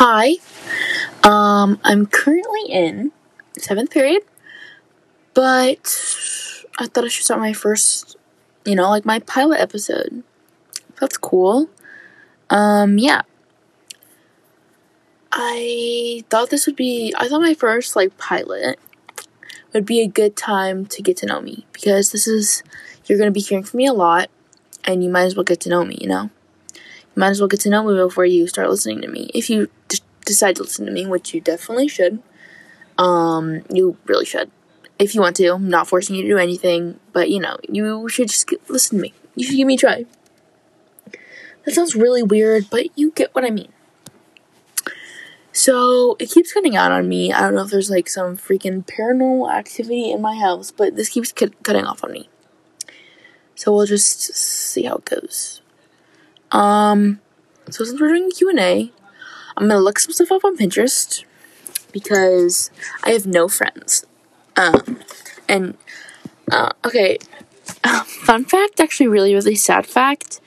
Hi. Um, I'm currently in seventh period, but I thought I should start my first, you know, like my pilot episode. That's cool. Um, yeah. I thought this would be, I thought my first, like, pilot would be a good time to get to know me because this is, you're going to be hearing from me a lot and you might as well get to know me, you know? You might as well get to know me before you start listening to me. If you decide to listen to me, which you definitely should, um, you really should. If you want to, I'm not forcing you to do anything, but you know, you should just get, listen to me. You should give me a try. That sounds really weird, but you get what I mean. So it keeps cutting out on me. I don't know if there's like some freaking paranormal activity in my house, but this keeps cut- cutting off on me. So we'll just see how it goes. Um, so since we're doing Q and A, I'm gonna look some stuff up on Pinterest because I have no friends. Um, and uh, okay, uh, fun fact, actually, really, really sad fact.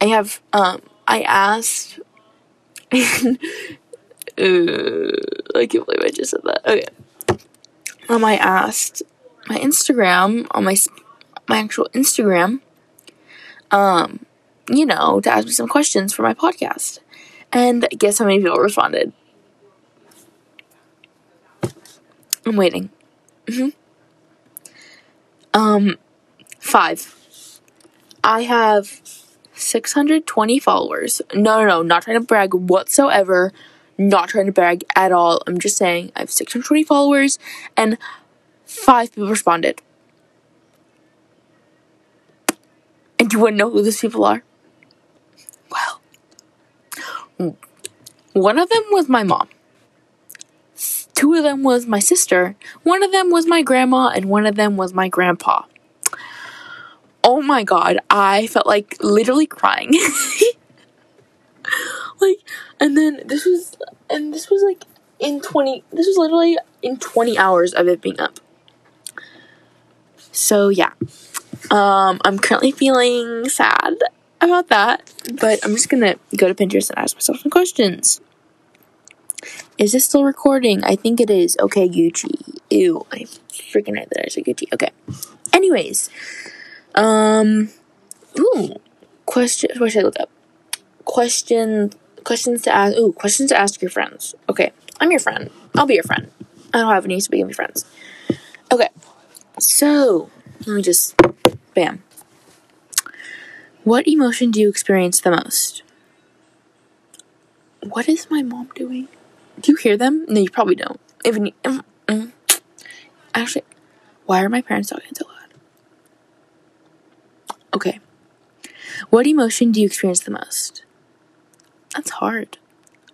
I have um, I asked. uh, I can't believe I just said that. Okay. Um, I asked my Instagram on my my actual Instagram. Um, you know, to ask me some questions for my podcast, and guess how many people responded? I'm waiting. hmm Um, five. I have 620 followers. No, no, no, not trying to brag whatsoever. Not trying to brag at all. I'm just saying I have 620 followers and five people responded. And do you wouldn't know who those people are? One of them was my mom. Two of them was my sister. One of them was my grandma, and one of them was my grandpa. Oh my god, I felt like literally crying. like, and then this was, and this was like in 20, this was literally in 20 hours of it being up. So yeah, um, I'm currently feeling sad about that, but I'm just gonna go to Pinterest and ask myself some questions. Is this still recording? I think it is. Okay, Gucci. Ew, I freaking hate that I said Gucci. Okay. Anyways, um, ooh, question. What should I look up? Question. Questions to ask. Ooh, questions to ask your friends. Okay, I'm your friend. I'll be your friend. I don't have any, so be friends. Okay, so let me just, bam. What emotion do you experience the most? What is my mom doing? Do you hear them? No, you probably don't. Mm. actually, why are my parents talking so loud? Okay. What emotion do you experience the most? That's hard.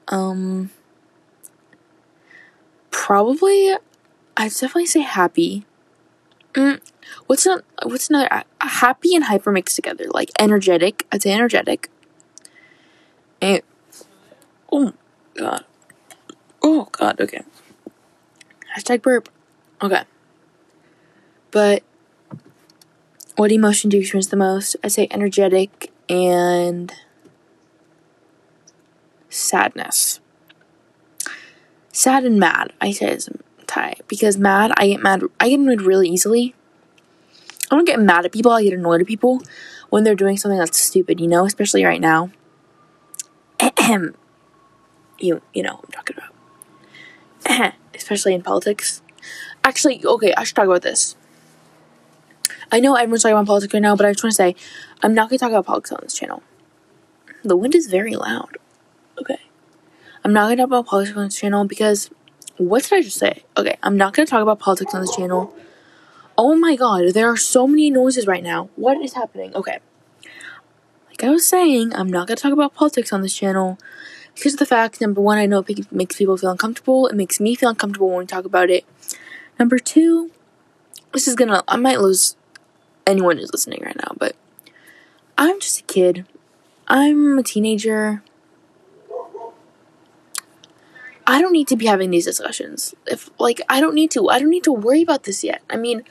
Um, probably, I'd definitely say happy. Mm, what's not? What's another? uh, Happy and hyper mixed together, like energetic. I'd say energetic. And oh god, oh god. Okay. Hashtag burp. Okay. But what emotion do you experience the most? I'd say energetic and sadness. Sad and mad, I say is tie. Because mad, I get mad I get annoyed really easily. I don't get mad at people, I get annoyed at people when they're doing something that's stupid, you know, especially right now. You you know what I'm talking about. especially in politics. Actually, okay, I should talk about this. I know everyone's talking about politics right now, but I just want to say I'm not going to talk about politics on this channel. The wind is very loud. Okay. I'm not going to talk about politics on this channel because what did I just say? Okay, I'm not going to talk about politics on this channel. Oh my god, there are so many noises right now. What is happening? Okay. Like I was saying, I'm not going to talk about politics on this channel because of the fact number one, I know it makes people feel uncomfortable. It makes me feel uncomfortable when we talk about it. Number two, this is gonna, I might lose anyone who's listening right now, but I'm just a kid. I'm a teenager. I don't need to be having these discussions. If like I don't need to. I don't need to worry about this yet. I mean,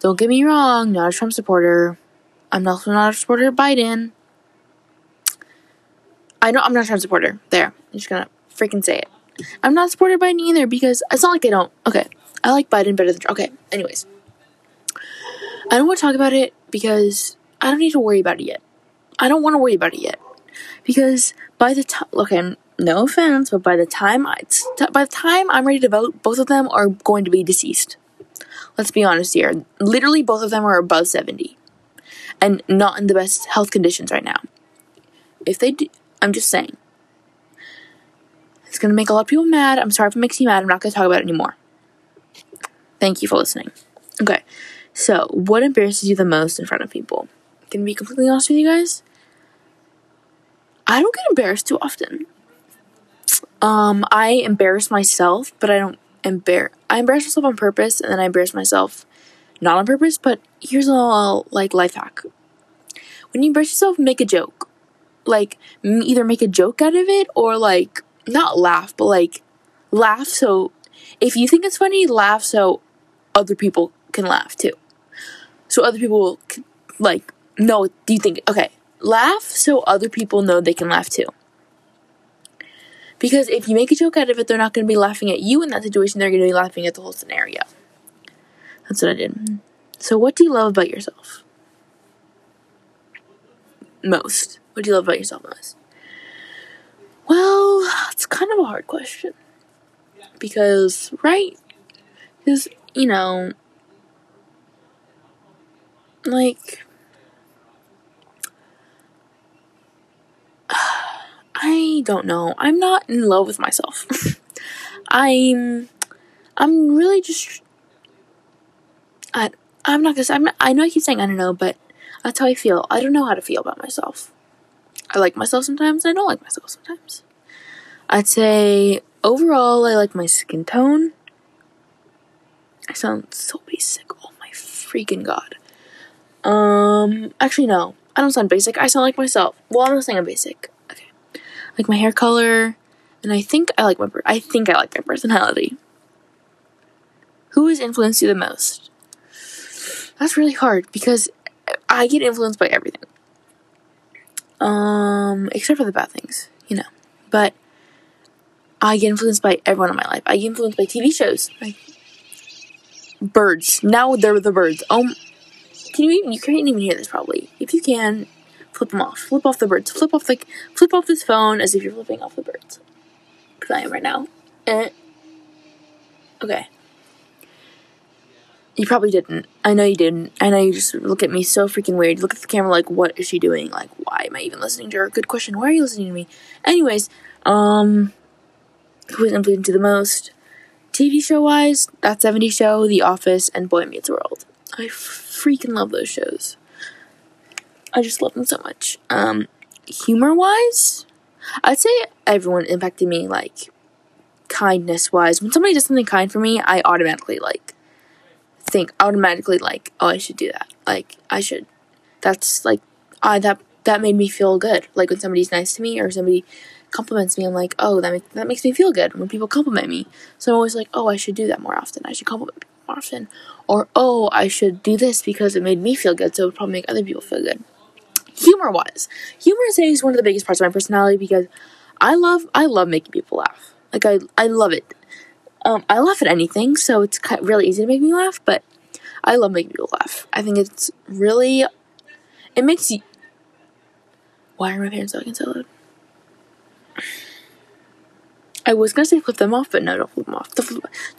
don't get me wrong, not a Trump supporter. I'm also not a supporter of Biden. I know I'm not a Trump supporter. There. I'm just gonna freaking say it. I'm not supported by Biden either because it's not like I don't. Okay, I like Biden better than. Trump. Okay, anyways, I don't want to talk about it because I don't need to worry about it yet. I don't want to worry about it yet because by the time, okay, no offense, but by the time I, by the time I'm ready to vote, both of them are going to be deceased. Let's be honest here. Literally, both of them are above 70 and not in the best health conditions right now. If they do, I'm just saying. It's going to make a lot of people mad. I'm sorry if it makes you mad. I'm not going to talk about it anymore. Thank you for listening. Okay, so what embarrasses you the most in front of people? Can be completely honest with you guys. I don't get embarrassed too often. Um, I embarrass myself, but I don't embarrass. I embarrass myself on purpose, and then I embarrass myself not on purpose. But here's a little, like life hack: when you embarrass yourself, make a joke. Like either make a joke out of it, or like not laugh, but like laugh. So if you think it's funny, laugh so other people can laugh too. So other people can, like know. Do you think okay? Laugh so other people know they can laugh too. Because if you make a joke out of it, they're not going to be laughing at you in that situation, they're going to be laughing at the whole scenario. That's what I did. Mm-hmm. So, what do you love about yourself? Most. What do you love about yourself most? Well, it's kind of a hard question. Because, right? Because, you know, like, Don't know. I'm not in love with myself. I'm I'm really just I I'm not gonna say I'm I know I keep saying I don't know, but that's how I feel. I don't know how to feel about myself. I like myself sometimes, I don't like myself sometimes. I'd say overall I like my skin tone. I sound so basic. Oh my freaking god. Um actually no. I don't sound basic. I sound like myself. Well, I'm not saying I'm basic like my hair color, and I think I like my I think I like my personality. Who has influenced you the most? That's really hard because I get influenced by everything. Um, except for the bad things, you know. But I get influenced by everyone in my life. I get influenced by TV shows, like birds. Now they're the birds. Um, can you even you can't even hear this probably. If you can, flip them off. Flip off the birds. Flip off like flip off this phone as if you're flipping off the birds. Because I am right now. Eh. Okay. You probably didn't. I know you didn't. I know you just look at me so freaking weird. look at the camera like, what is she doing? Like, why am I even listening to her? Good question. Why are you listening to me? Anyways, um, who is influenced you the most? TV show wise, That 70 Show, The Office, and Boy Meets World. I freaking love those shows. I just love them so much. Um, humor wise, I'd say everyone impacted me like kindness wise. When somebody does something kind for me, I automatically like think automatically like, oh, I should do that. Like I should. That's like I that that made me feel good. Like when somebody's nice to me or somebody compliments me, I'm like, oh, that make, that makes me feel good when people compliment me. So I'm always like, oh, I should do that more often. I should compliment more often. Or oh, I should do this because it made me feel good, so it would probably make other people feel good humor wise, humor is one of the biggest parts of my personality because I love I love making people laugh. Like I I love it. Um, I laugh at anything, so it's really easy to make me laugh. But I love making people laugh. I think it's really it makes you. Why are my parents talking so loud? I was gonna say flip them off, but no, don't flip them off.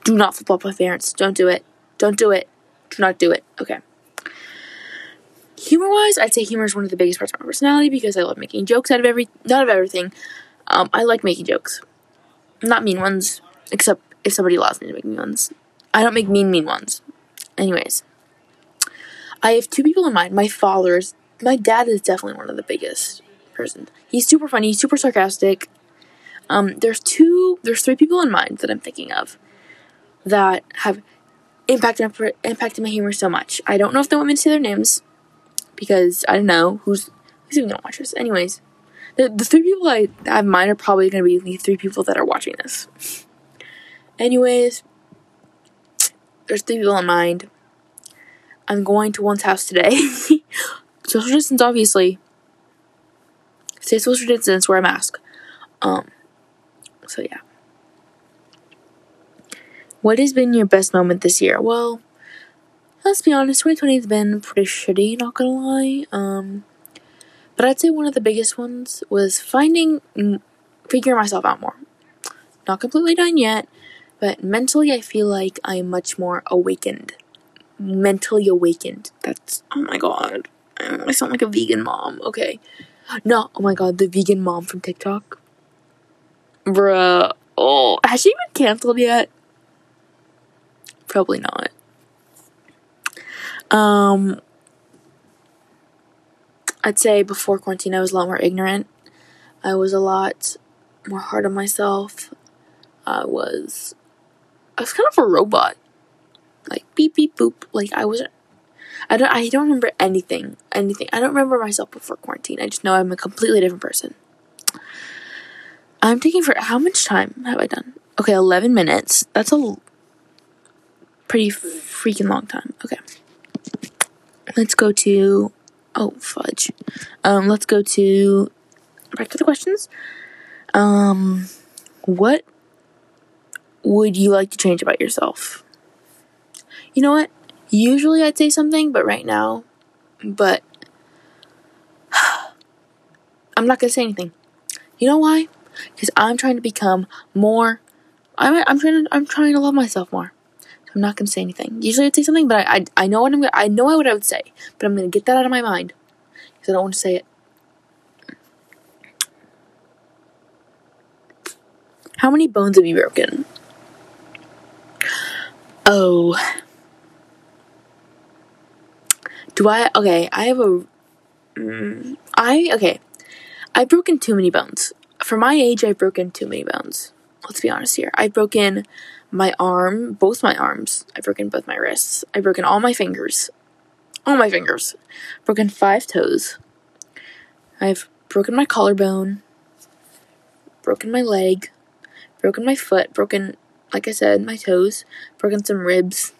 Do not flip off my parents. Don't do it. Don't do it. Do not do it. Okay humor wise, I'd say humor is one of the biggest parts of my personality because I love making jokes out of every not of everything. Um, I like making jokes, not mean ones, except if somebody allows me to make mean ones. I don't make mean mean ones. Anyways, I have two people in mind. My father's, my dad is definitely one of the biggest person. He's super funny, he's super sarcastic. Um, there's two, there's three people in mind that I'm thinking of that have impacted impacted my humor so much. I don't know if they want me to say their names because I don't know who's who's even gonna watch this. Anyways, the the three people I have in mind are probably gonna be the three people that are watching this. Anyways, there's three people in mind. I'm going to one's house today. social distance, obviously. Stay social distance. Wear a mask. Um. So yeah. What has been your best moment this year? Well, let's be honest, 2020 has been pretty shitty, not gonna lie. Um, but I'd say one of the biggest ones was finding, figuring myself out more. Not completely done yet, but mentally, I feel like I am much more awakened. Mentally awakened. That's, oh my god. I sound like a vegan mom. Okay. No, oh my god, the vegan mom from TikTok. Bruh. Oh, has she been canceled yet? Probably not. Um, I'd say before quarantine, I was a lot more ignorant. I was a lot more hard on myself. I was, I was kind of a robot. Like beep beep boop. Like I wasn't. I don't. I don't remember anything. Anything. I don't remember myself before quarantine. I just know I'm a completely different person. I'm taking for how much time have I done? Okay, 11 minutes. That's a pretty freaking long time. Okay. Let's go to oh fudge. Um let's go to back to the questions. Um what would you like to change about yourself? You know what? Usually I'd say something, but right now but I'm not to say anything. You know why? because I'm trying to become more. I'm I'm trying to I'm trying to love myself more. I'm not gonna say anything. Usually I'd say something, but I I, I know what I'm gonna, I know what I would say, but I'm gonna get that out of my mind because I don't want to say it. How many bones have you broken? Oh. Do I? Okay, I have a. Mm, I okay. I've broken too many bones for my age, I've broken too many bones. Let's be honest here. I've broken my arm, both my arms. I've broken both my wrists. I've broken all my fingers. All my fingers. Broken five toes. I've broken my collarbone. Broken my leg. Broken my foot. Broken, like I said, my toes. Broken some ribs.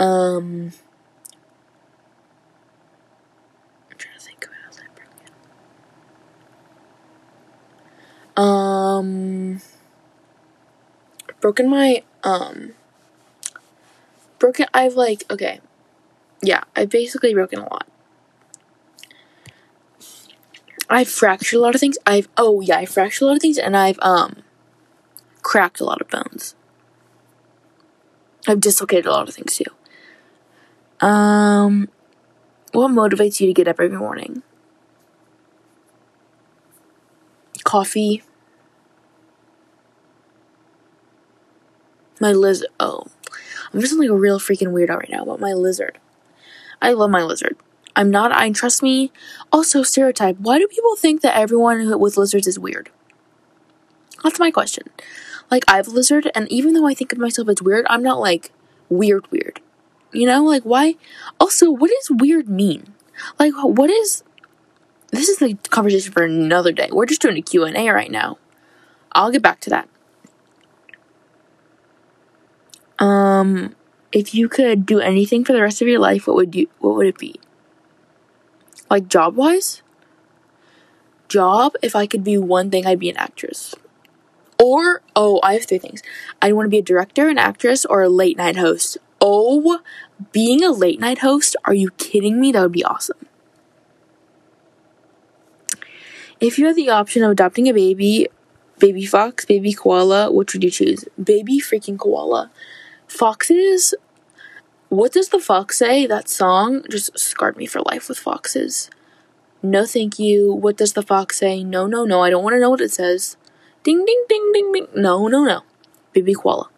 Um, I'm trying to think what I've broken. Um, broken my, um, broken, I've like, okay. Yeah, I've basically broken a lot. I've fractured a lot of things. I've, oh yeah, I fractured a lot of things and I've, um, cracked a lot of bones. I've dislocated a lot of things too. Um, what motivates you to get up every morning? Coffee, My lizard. Oh, I'm just like a real freaking weirdo right now about my lizard. I love my lizard. I'm not. I trust me. Also, stereotype. Why do people think that everyone with lizards is weird? That's my question. Like I have a lizard, and even though I think of myself as weird, I'm not like weird weird. You know, like why? Also, what does weird mean? Like, what is? This is the conversation for another day. We're just doing a Q and A right now. I'll get back to that. Um, if you could do anything for the rest of your life, what would you? What would it be? Like job wise? Job, if I could be one thing, I'd be an actress. Or, oh, I have three things. I'd want to be a director, an actress, or a late night host. Oh, being a late night host? Are you kidding me? That would be awesome. If you had the option of adopting a baby, baby fox, baby koala, which would you choose? Baby freaking koala. Foxes? What does the fox say? That song just scarred me for life with foxes. No, thank you. What does the fox say? No, no, no. I don't want to know what it says. Ding, ding, ding, ding, ding. No, no, no. Baby koala.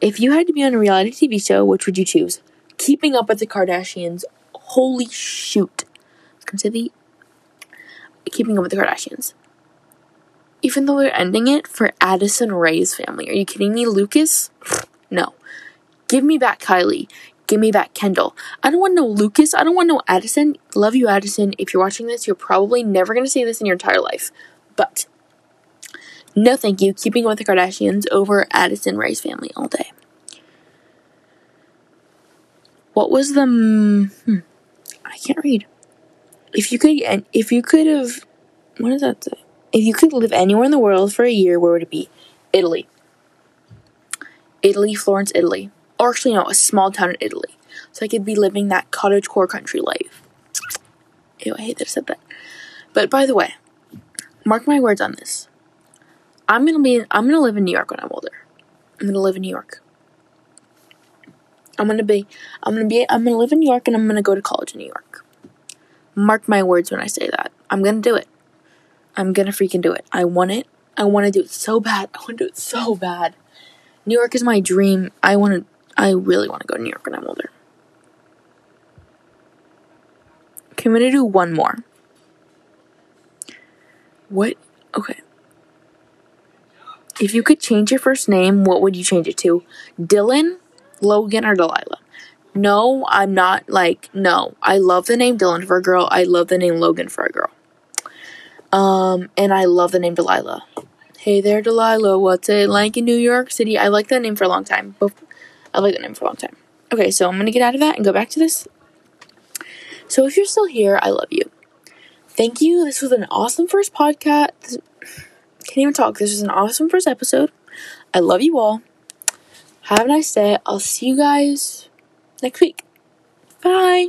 If you had to be on a reality TV show, which would you choose? Keeping Up with the Kardashians. Holy shoot. I was gonna say the Keeping Up with the Kardashians even though they're ending it for Addison Rae's family. Are you kidding me, Lucas? no. Give me back Kylie. Give me back Kendall. I don't want no Lucas. I don't want no Addison. Love you, Addison. If you're watching this, you're probably never going to see this in your entire life. But no, thank you. Keeping with the Kardashians over Addison Rae's family all day. What was the? Hmm, I can't read. If you could, if you could have, what does that say? If you could live anywhere in the world for a year, where would it be? Italy. Italy, Florence, Italy. Or actually, no, a small town in Italy. So I could be living that cottage core country life. Ew, I hate that I said that. But by the way, mark my words on this. I'm gonna be I'm gonna live in New York when I'm older. I'm gonna live in New York. I'm gonna be I'm gonna be I'm gonna live in New York and I'm gonna go to college in New York. Mark my words when I say that. I'm gonna do it. I'm gonna freaking do it. I want it. I wanna do it so bad. I wanna do it so bad. New York is my dream. I wanna I really wanna go to New York when I'm older. Okay, I'm gonna do one more. What okay. If you could change your first name, what would you change it to? Dylan, Logan, or Delilah? No, I'm not like, no. I love the name Dylan for a girl. I love the name Logan for a girl. Um, and I love the name Delilah. Hey there, Delilah. What's it like in New York City? I like that name for a long time. I like that name for a long time. Okay, so I'm gonna get out of that and go back to this. So if you're still here, I love you. Thank you. This was an awesome first podcast can't even talk. This was an awesome first episode. I love you all. Have a nice day. I'll see you guys next week. Bye.